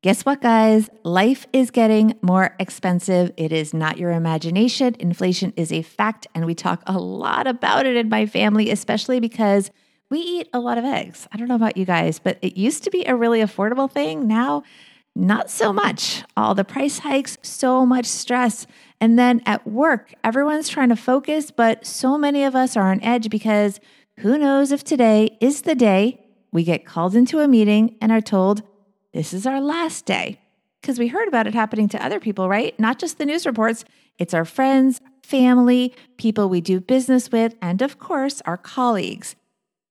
Guess what, guys? Life is getting more expensive. It is not your imagination. Inflation is a fact, and we talk a lot about it in my family, especially because we eat a lot of eggs. I don't know about you guys, but it used to be a really affordable thing. Now, not so much. All the price hikes, so much stress. And then at work, everyone's trying to focus, but so many of us are on edge because who knows if today is the day we get called into a meeting and are told, this is our last day. Because we heard about it happening to other people, right? Not just the news reports, it's our friends, family, people we do business with, and of course, our colleagues.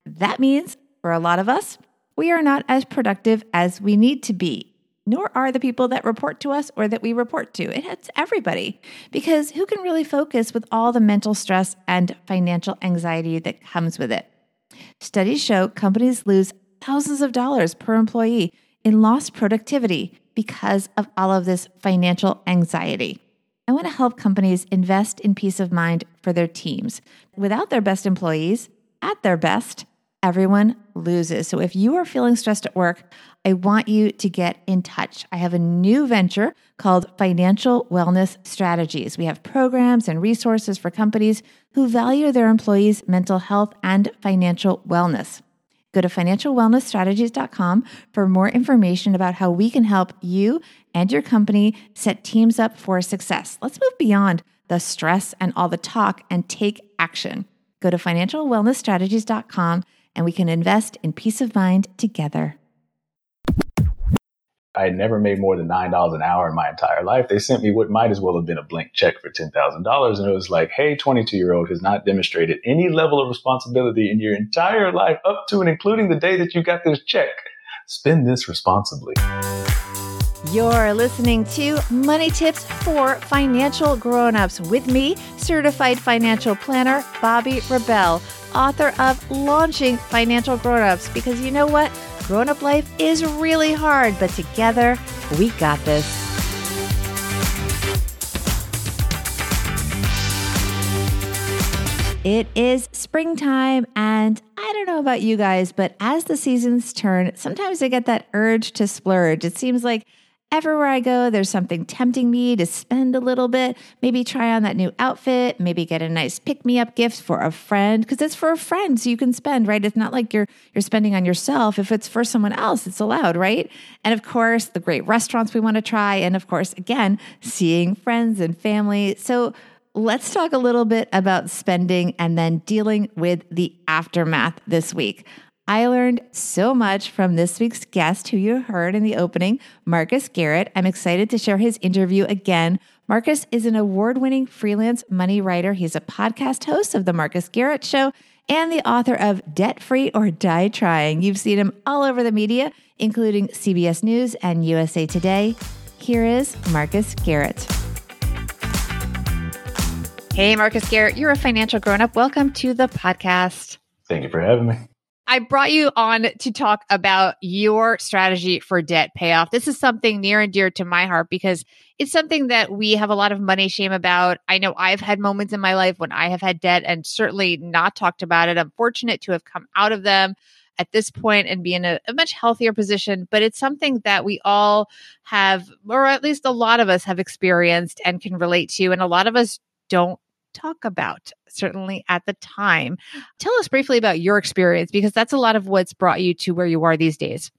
That means for a lot of us, we are not as productive as we need to be, nor are the people that report to us or that we report to. It hits everybody because who can really focus with all the mental stress and financial anxiety that comes with it? Studies show companies lose thousands of dollars per employee in lost productivity because of all of this financial anxiety. I want to help companies invest in peace of mind for their teams. Without their best employees at their best, everyone loses. So if you are feeling stressed at work, I want you to get in touch. I have a new venture called Financial Wellness Strategies. We have programs and resources for companies who value their employees' mental health and financial wellness. Go to financialwellnessstrategies.com for more information about how we can help you and your company set teams up for success. Let's move beyond the stress and all the talk and take action. Go to financialwellnessstrategies.com and we can invest in peace of mind together. I had never made more than nine dollars an hour in my entire life. They sent me what might as well have been a blank check for ten thousand dollars, and it was like, "Hey, twenty-two-year-old has not demonstrated any level of responsibility in your entire life, up to and including the day that you got this check. Spend this responsibly." You're listening to Money Tips for Financial Grown-ups with me, certified financial planner Bobbi Rebell, author of Launching Financial Grown-ups because you know what? Grown up life is really hard, but together we got this. It is springtime, and I don't know about you guys, but as the seasons turn, sometimes I get that urge to splurge. It seems like Everywhere I go, there's something tempting me to spend a little bit, maybe try on that new outfit, maybe get a nice pick me up gift for a friend because it's for a friend so you can spend, right? It's not like you're you're spending on yourself. If it's for someone else, it's allowed, right? And of course, the great restaurants we want to try and of course, again, seeing friends and family. So let's talk a little bit about spending and then dealing with the aftermath this week. I learned so much from this week's guest, who you heard in the opening, Marcus Garrett. I'm excited to share his interview again. Marcus is an award winning freelance money writer. He's a podcast host of The Marcus Garrett Show and the author of Debt Free or Die Trying. You've seen him all over the media, including CBS News and USA Today. Here is Marcus Garrett. Hey, Marcus Garrett, you're a financial grown up. Welcome to the podcast. Thank you for having me. I brought you on to talk about your strategy for debt payoff. This is something near and dear to my heart because it's something that we have a lot of money shame about. I know I've had moments in my life when I have had debt and certainly not talked about it. I'm fortunate to have come out of them at this point and be in a, a, much healthier position. But it's something that we all have, or at least a lot of us have experienced and can relate to. And a lot of us don't talk about, certainly at the time. Tell us briefly about your experience because that's a lot of what's brought you to where you are these days.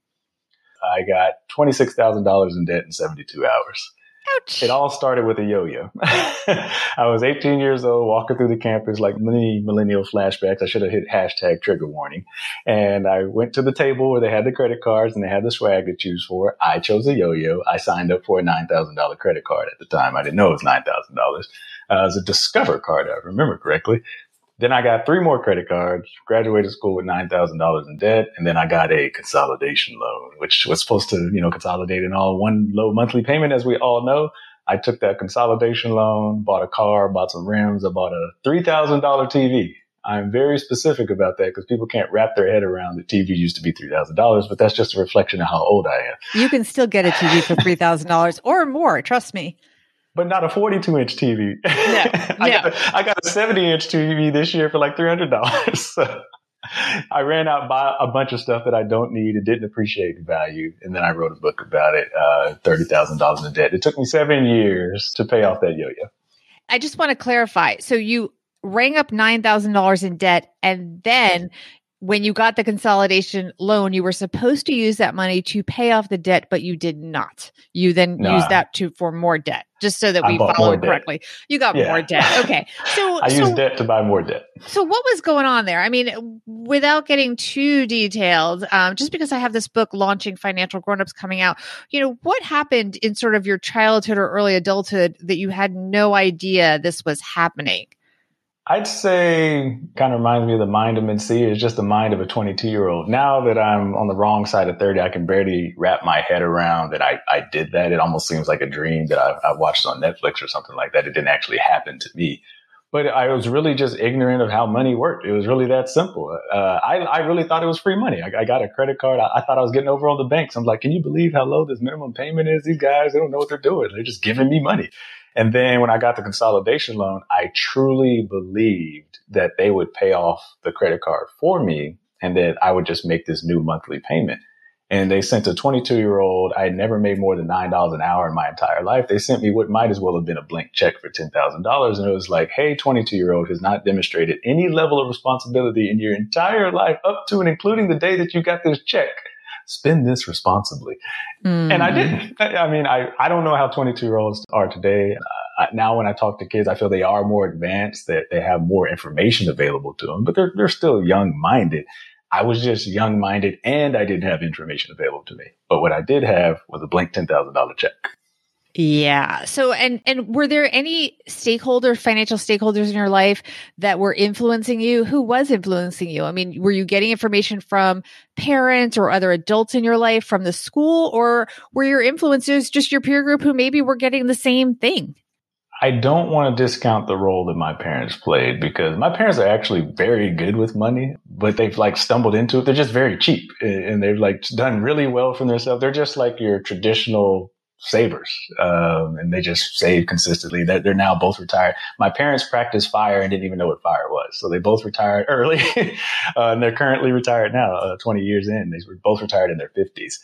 I got $26,000 in debt in 72 hours. Ouch. It all started with a yo-yo. I was 18 years old, walking through the campus like many millennial flashbacks. I should have hit hashtag trigger warning. And I went to the table where they had the credit cards and they had the swag to choose for. I chose a yo-yo. I signed up for a $9,000 credit card at the time. I didn't know it was $9,000 uh, as a Discover card, I remember correctly. Then I got three more credit cards, graduated school with $9,000 in debt, and then I got a consolidation loan, which was supposed to, you know, consolidate in all one low monthly payment, as we all know. I took that consolidation loan, bought a car, bought some rims, I bought a $3,000 TV. I'm very specific about that because people can't wrap their head around the TV used to be $3,000, but that's just a reflection of how old I am. You can still get a TV for $3,000 or more, trust me but not a 42 inch TV. Yeah, I, got I got a 70 inch TV this year for like $300. I ran out buy a bunch of stuff that I don't need and didn't appreciate the value, and then I wrote a book about it. Uh, Thirty thousand dollars in debt. It took me seven years to pay off that yo-yo. I just want to clarify. So you rang up nine thousand dollars in debt, and then when you got the consolidation loan, you were supposed to use that money to pay off the debt, but you did not. You then nah. used that to for more debt, just so that we follow correctly. You got yeah. more debt. Okay. So I so, used debt to buy more debt. So what was going on there? I mean, without getting too detailed, um, just because I have this book launching financial grown-ups coming out, you know, what happened in sort of your childhood or early adulthood that you had no idea this was happening? I'd say kind of reminds me of the mind of Mencia. It's just the mind of a 22 year old. Now that I'm on the wrong side of 30, I can barely wrap my head around that I, I did that. It almost seems like a dream that I, I watched on Netflix or something like that. It didn't actually happen to me. But I was really just ignorant of how money worked. It was really that simple. Uh, I, I really thought it was free money. I, I got a credit card. I, I, thought I was getting over all the banks. I'm like, can you believe how low this minimum payment is? These guys, they don't know what they're doing. They're just giving me money. And then when I got the consolidation loan, I truly believed that they would pay off the credit card for me and that I would just make this new monthly payment. And they sent a 22 year old. I had never made more than $9 an hour in my entire life. They sent me what might as well have been a blank check for $10,000. And it was like, Hey, 22 year old has not demonstrated any level of responsibility in your entire life up to and including the day that you got this check spend this responsibly. Mm-hmm. And I didn't. I mean, I, I don't know how 22 year olds are today. Uh, now, when I talk to kids, I feel they are more advanced, that they have more information available to them, but they're, they're still young minded. I was just young minded and I didn't have information available to me. But what I did have was a blank $10,000 check. Yeah. So and and were there any stakeholders, financial stakeholders in your life that were influencing you? Who was influencing you? I mean, were you getting information from parents or other adults in your life from the school or were your influencers just your peer group who maybe were getting the same thing? I don't want to discount the role that my parents played because my parents are actually very good with money, but they've like stumbled into it. They're just very cheap and they've like done really well for themselves. They're just like your traditional savers, um, and they just save consistently. They're, they're, now both retired. My parents practiced fire and didn't even know what fire was, so they both retired early, uh, and they're currently retired now, uh, 20 years in. They were both retired in their 50s.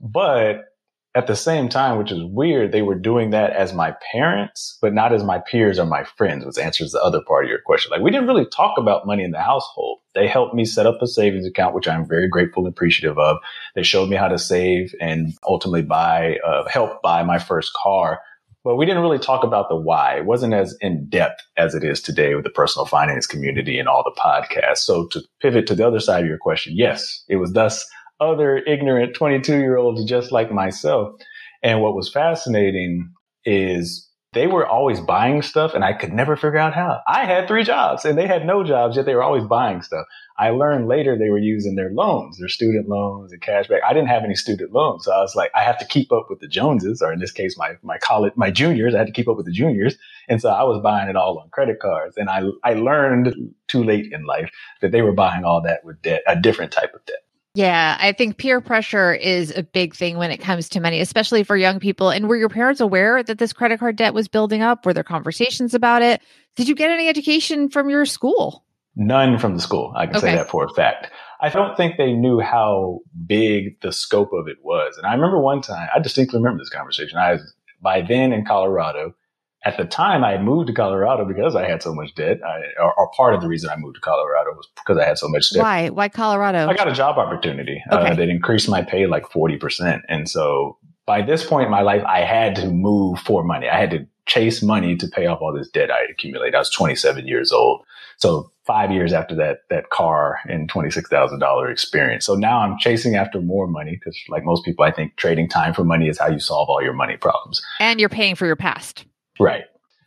But at the same time, which is weird, they were doing that as my parents, but not as my peers or my friends, which answers the other part of your question. Like we didn't really talk about money in the household. They helped me set up a savings account, which I'm very grateful and appreciative of. They showed me how to save and ultimately buy, uh, help buy my first car. But we didn't really talk about the why. It wasn't as in depth as it is today with the personal finance community and all the podcasts. So to pivot to the other side of your question, yes, it was thus other ignorant 22 year olds just like myself. And what was fascinating is they were always buying stuff and I could never figure out how. I had three jobs and they had no jobs, yet they were always buying stuff. I learned later they were using their loans, their student loans and cashback. I didn't have any student loans. So I was like, I have to keep up with the Joneses, or in this case, my, my college, my juniors. I had to keep up with the juniors. And so I was buying it all on credit cards. And I, I learned too late in life that they were buying all that with debt, a different type of debt. Yeah, I think peer pressure is a big thing when it comes to money, especially for young people. And were your parents aware that this credit card debt was building up? Were there conversations about it? Did you get any education from your school? None from the school. I can okay. say that for a fact. I don't think they knew how big the scope of it was. And I remember one time, I distinctly remember this conversation. I was by then in Colorado at the time I had moved to Colorado because I had so much debt. I, or, or, part of the reason I moved to Colorado was because I had so much debt. Why? Why Colorado? I got a job opportunity uh, okay. uh, that increased my pay like 40%. And so by this point in my life, I had to move for money. I had to chase money to pay off all this debt I accumulated. I was 27 years old. So five years after that, that car and $26,000 experience. So now I'm chasing after more money because like most people, I think trading time for money is how you solve all your money problems. And you're paying for your past. Right.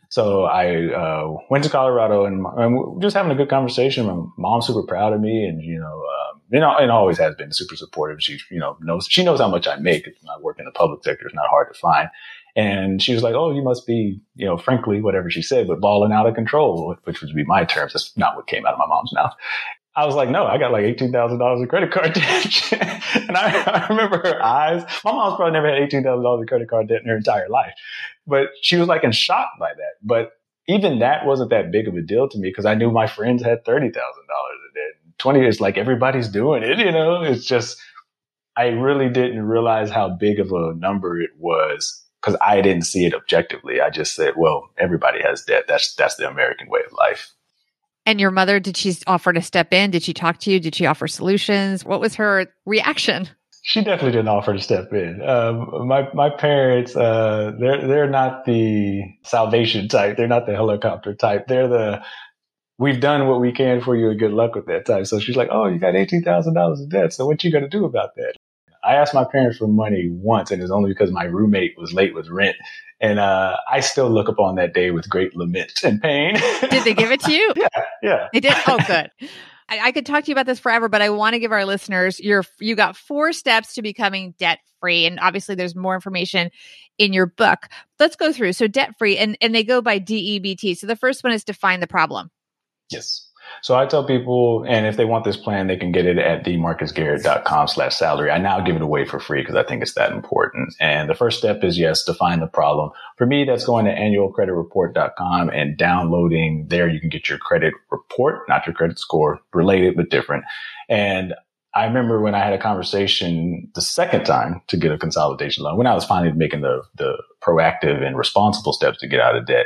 So I uh, went to Colorado and, and just having a good conversation. My mom's super proud of me, and you know, um, you know, and always has been super supportive. She, you know, knows she knows how much I make. I work in the public sector; it's not hard to find. And she was like, "Oh, you must be, you know, frankly, whatever she said, but balling out of control," which would be my terms. That's not what came out of my mom's mouth. I was like, no, I got like eighteen thousand dollars in credit card debt, and I, I, remember her eyes. My mom's probably never had eighteen thousand dollars in credit card debt in her entire life, but she was like in shock by that. But even that wasn't that big of a deal to me because I knew my friends had thirty thousand dollars in debt, 20 is like everybody's doing it, you know? It's just, I really didn't realize how big of a number it was because I didn't see it objectively. I just said, well, everybody has debt. That's, that's the American way of life. And your mother, did she offer to step in? Did she talk to you? Did she offer solutions? What was her reaction? She definitely didn't offer to step in. Um, my my parents, uh, they're they're not the salvation type. They're not the helicopter type. They're the we've done what we can for you and good luck with that type. So she's like, oh, you got eighteen thousand dollars in debt. So what you gonna do about that? I asked my parents for money once, and it's only because my roommate was late with rent. And uh, I still look upon that day with great lament and pain. Did they give it to you? yeah, yeah. They did. Oh, good. I, I could talk to you about this forever, but I want to give our listeners your you got four steps to becoming debt free, and obviously there's more information in your book. Let's go through. So debt free, and and they go by DEBT. So the first one is define the problem. Yes. So I tell people, and if they want this plan, they can get it at themarcusgarrett.com slash salary. I now give it away for free because I think it's that important. And the first step is yes, define the problem. For me, that's going to annualcreditreport.com and downloading there. You can get your credit report, not your credit score, related but different. And I remember when I had a conversation the second time to get a consolidation loan, when I was finally making the, the proactive and responsible steps to get out of debt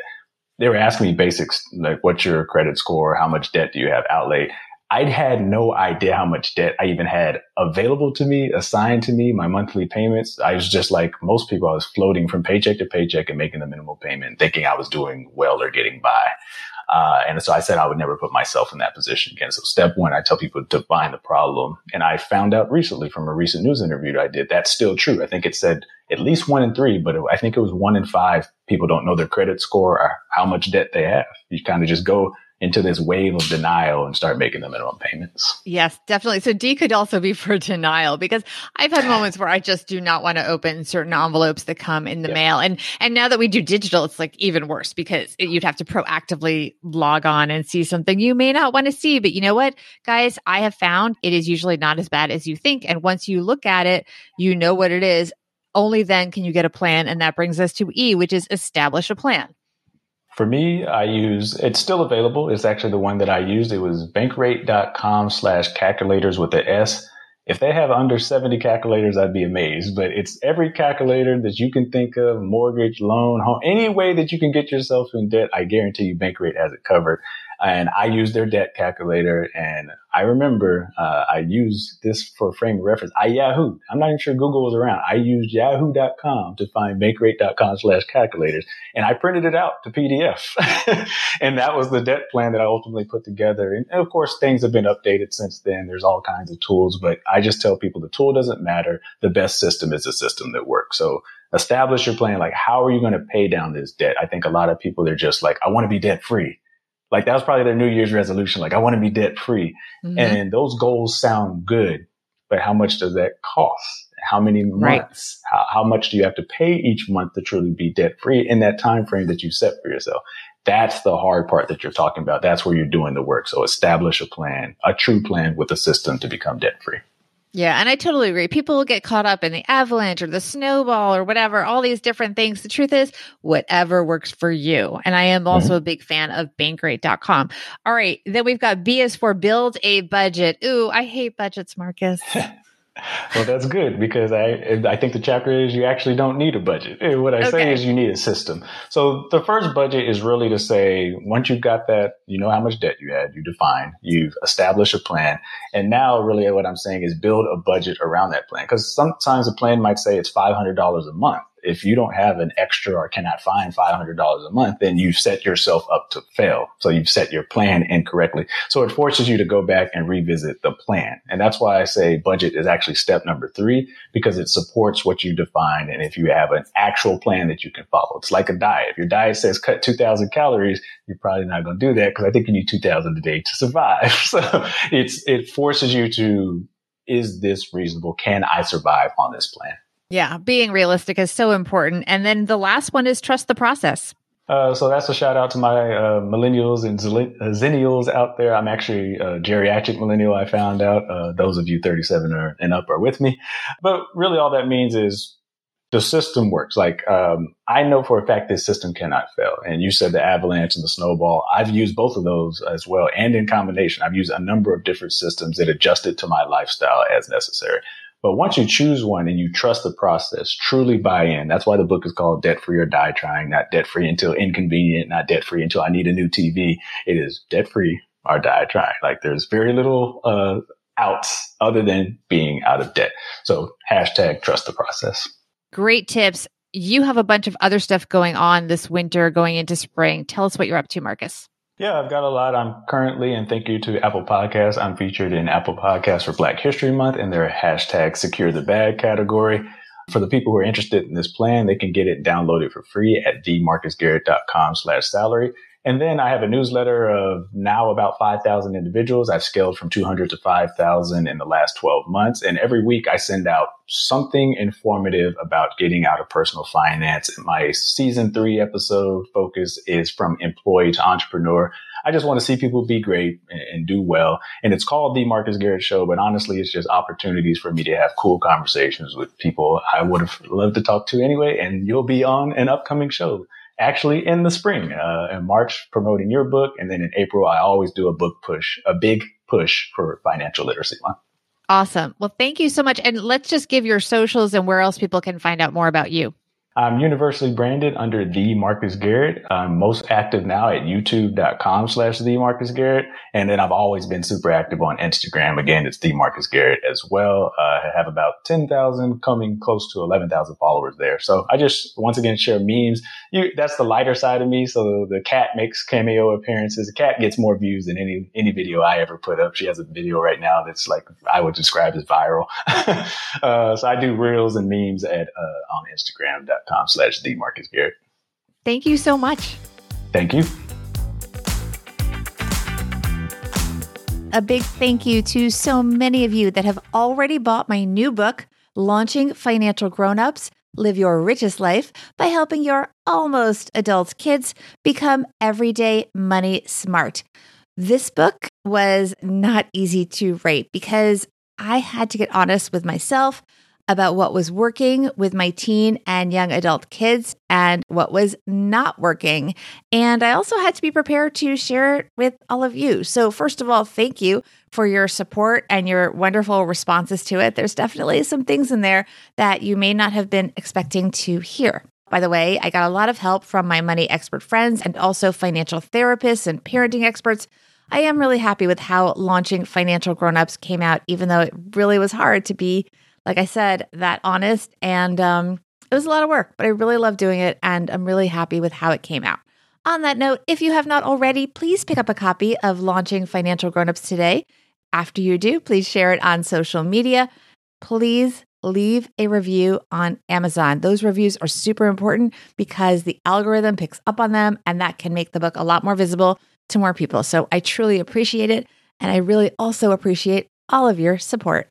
they were asking me basics like what's your credit score? How much debt do you have? Outlay. I'd had no idea how much debt i even had available to me assigned to me my monthly payments. I was just like most people i was floating from paycheck to paycheck and making the minimal payment thinking i was doing well or getting by uh, and so I said I would never put myself in that position again. So step one, I tell people to find the problem. And I found out recently from a recent news interview that I did, that's still true. I think it said at least one in three, but I think it was one in five people don't know their credit score or how much debt they have. You kind of just go into this wave of denial and start making the minimum payments. Yes, definitely. So D could also be for denial because I've had moments where I just do not want to open certain envelopes that come in the mail. And and now that we do digital, it's like even worse because you'd have to proactively log on and see something you may not want to see. But you know what, guys, I have found it is usually not as bad as you think. And once you look at it, you know what it is. Only then can you get a plan. And that brings us to E, which is establish a plan. For me, I use, it's still available. It's actually the one that I used. It was bankrate.com slash calculators with the S. If they have under 70 calculators, I'd be amazed, but it's every calculator that you can think of, mortgage, loan, home, any way that you can get yourself in debt. I guarantee you Bankrate has it covered and I used their debt calculator. And I remember uh, I used this for frame of reference. I Yahoo. I'm not even sure Google was around. I used Yahoo.com to find bankrate.com slash calculators, and I printed it out to PDF. and that was the debt plan that I ultimately put together. And, and of course, things have been updated since then. There's all kinds of tools, but I just tell people the tool doesn't matter. The best system is a system that works. So establish your plan. Like, how are you going to pay down this debt? I think a lot of people, they're just like, I want to be debt free. Like that was probably their New Year's resolution. Like I want to be debt free. Mm-hmm. And those goals sound good, but how much does that cost? How many months? Right. How, how much do you have to pay each month to truly be debt free in that time frame that you set for yourself? That's the hard part that you're talking about. That's where you're doing the work. So establish a plan, a true plan with a system to become debt free. Yeah, and I totally agree. People will get caught up in the avalanche or the snowball or whatever, all these different things. The truth is, whatever works for you. And I am also mm-hmm. a big fan of bankrate.com. All right, then we've got B is for build a budget. Ooh, I hate budgets, Marcus. well, that's good because I I think the chapter is you actually don't need a budget. Eh, what I okay. say is you need a system. So the first budget is really to say once you've got that, you know how much debt you had, you define, you've established a plan, and now really what I'm saying is build a budget around that plan. Because sometimes a plan might say it's five hundred dollars a month if you don't have an extra or cannot find $500 a month, then you've set yourself up to fail. So you've set your plan incorrectly. So it forces you to go back and revisit the plan. And that's why I say budget is actually step number three, because it supports what you define. And if you have an actual plan that you can follow, it's like a diet. If your diet says cut 2000 calories, you're probably not going to do that because I think you need 2000 a day to survive. So it's, it forces you to, is this reasonable? Can I survive on this plan? Yeah, being realistic is so important. And then the last one is trust the process. Uh, so that's a shout out to my uh, millennials and xennials out there. I'm actually a geriatric millennial. I found out uh, those of you 37 or, and up are with me. But really, all that means is the system works. Like, um, I know for a fact this system cannot fail. And you said the avalanche and the snowball. I've used both of those as well. And in combination, I've used a number of different systems that adjusted to my lifestyle as necessary. But once you choose one and you trust the process, truly buy in. That's why the book is called Debt Free or Die Trying, not debt free until inconvenient, not debt free until I need a new TV. It is debt free or die trying. Like there's very little, uh, outs other than being out of debt. So hashtag trust the process. Great tips. You have a bunch of other stuff going on this winter, going into spring. Tell us what you're up to, Marcus. Yeah, I've got a lot. I'm currently, and thank you to Apple Podcasts, I'm featured in Apple Podcasts for Black History Month in their hashtag secure the bag category. For the people who are interested in this plan, they can get it downloaded for free at themarcusgarrett.com slash salary. And then I have a newsletter of now about 5,000 individuals. I've scaled from 200 to 5,000 in the last 12 months. And every week I send out something informative about getting out of personal finance. My season three episode focus is from employee to entrepreneur. I just want to see people be great and, and, do well. And it's called the Marcus Garrett Show, but honestly, it's just opportunities for me to have cool conversations with people I would have loved to talk to anyway. And you'll be on an upcoming show actually in the spring, uh, in March, promoting your book. And then in April, I always do a book push, a big push for financial literacy month. Awesome. Well, thank you so much. And let's just give your socials and where else people can find out more about you. I'm universally branded under the Marcus Garrett. I'm most active now at youtube.com slash the Marcus Garrett. And then I've always been super active on Instagram. Again, it's the Marcus Garrett as well. Uh, I have about 10,000 coming close to 11,000 followers there. So I just once again share memes. You, that's the lighter side of me. So the cat makes cameo appearances. The cat gets more views than any, any video I ever put up. She has a video right now that's like, I would describe as viral. uh, so I do reels and memes at, uh, on Instagram.com com slash Marcus Garrett. Thank you so much. Thank you. A big thank you to so many of you that have already bought my new book, Launching Financial Grownups Live Your Richest Life by helping your almost adult kids become everyday money smart. This book was not easy to write because I had to get honest with myself about what was working with my teen and young adult kids and what was not working. And I also had to be prepared to share it with all of you. So, first of all, thank you for your support and your wonderful responses to it. There's definitely some things in there that you may not have been expecting to hear. By the way, I got a lot of help from my money expert friends and also financial therapists and parenting experts. I am really happy with how launching Financial Grownups came out, even though it really was hard to be like I said, that honest. And um, it was a lot of work, but I really love doing it. And I'm really happy with how it came out. On that note, if you have not already, please pick up a copy of Launching Financial Grownups today. After you do, please share it on social media. Please leave a review on Amazon. Those reviews are super important because the algorithm picks up on them and that can make the book a lot more visible to more people. So I truly appreciate it. And I really also appreciate all of your support.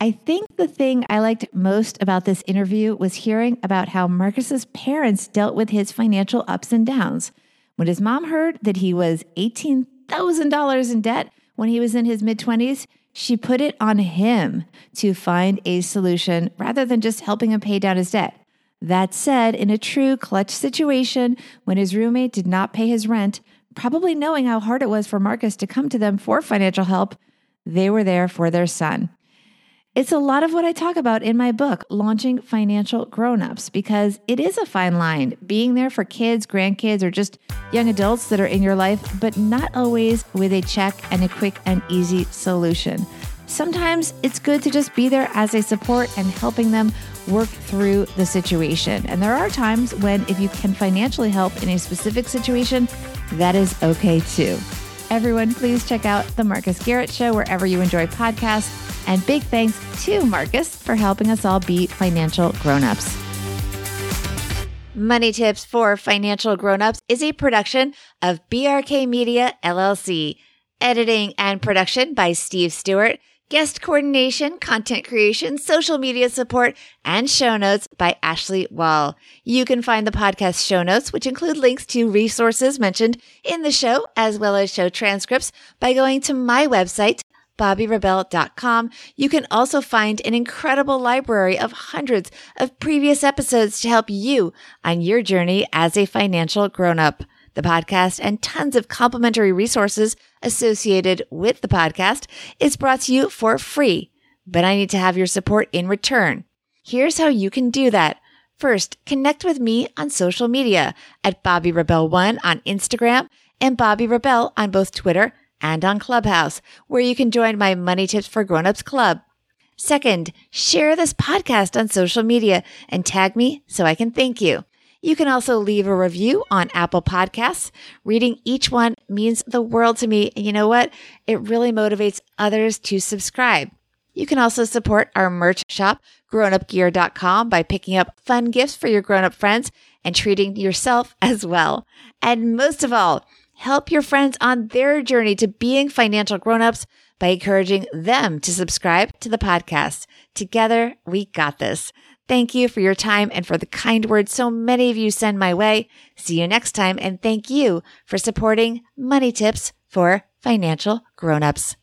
I think the thing I liked most about this interview was hearing about how Marcus's parents dealt with his financial ups and downs. When his mom heard that he was $18,000 in debt when he was in his mid 20s, she put it on him to find a solution rather than just helping him pay down his debt. That said, in a true clutch situation, when his roommate did not pay his rent, probably knowing how hard it was for Marcus to come to them for financial help, they were there for their son. It's a lot of what I talk about in my book, Launching Financial Grownups, because it is a fine line being there for kids, grandkids, or just young adults that are in your life, but not always with a check and a quick and easy solution. Sometimes it's good to just be there as a support and helping them work through the situation. And there are times when, if you can financially help in a specific situation, that is okay too. Everyone, please check out The Marcus Garrett Show wherever you enjoy podcasts and big thanks to Marcus for helping us all be financial grown-ups. Money Tips for Financial Grown-ups is a production of BRK Media LLC. Editing and production by Steve Stewart. Guest coordination, content creation, social media support, and show notes by Ashley Wall. You can find the podcast show notes, which include links to resources mentioned in the show, as well as show transcripts by going to my website, bobbirebell.com. You can also find an incredible library of hundreds of previous episodes to help you on your journey as a financial grown up. The podcast and tons of complimentary resources associated with the podcast is brought to you for free, but I need to have your support in return. Here's how you can do that. First, connect with me on social media at Bobbi Rebell1 on Instagram and Bobbi Rebell on both Twitter and on Clubhouse, where you can join my Money Tips for Grownups Club. Second, share this podcast on social media and tag me so I can thank you. You can also leave a review on Apple Podcasts. Reading each one means the world to me. And you know what? It really motivates others to subscribe. You can also support our merch shop, grownupgear.com, by picking up fun gifts for your grown up friends and treating yourself as well. And most of all, help your friends on their journey to being financial grown-ups by encouraging them to subscribe to the podcast. Together, we got this. Thank you for your time and for the kind words so many of you send my way. See you next time and thank you for supporting Money Tips for Financial Grown-ups.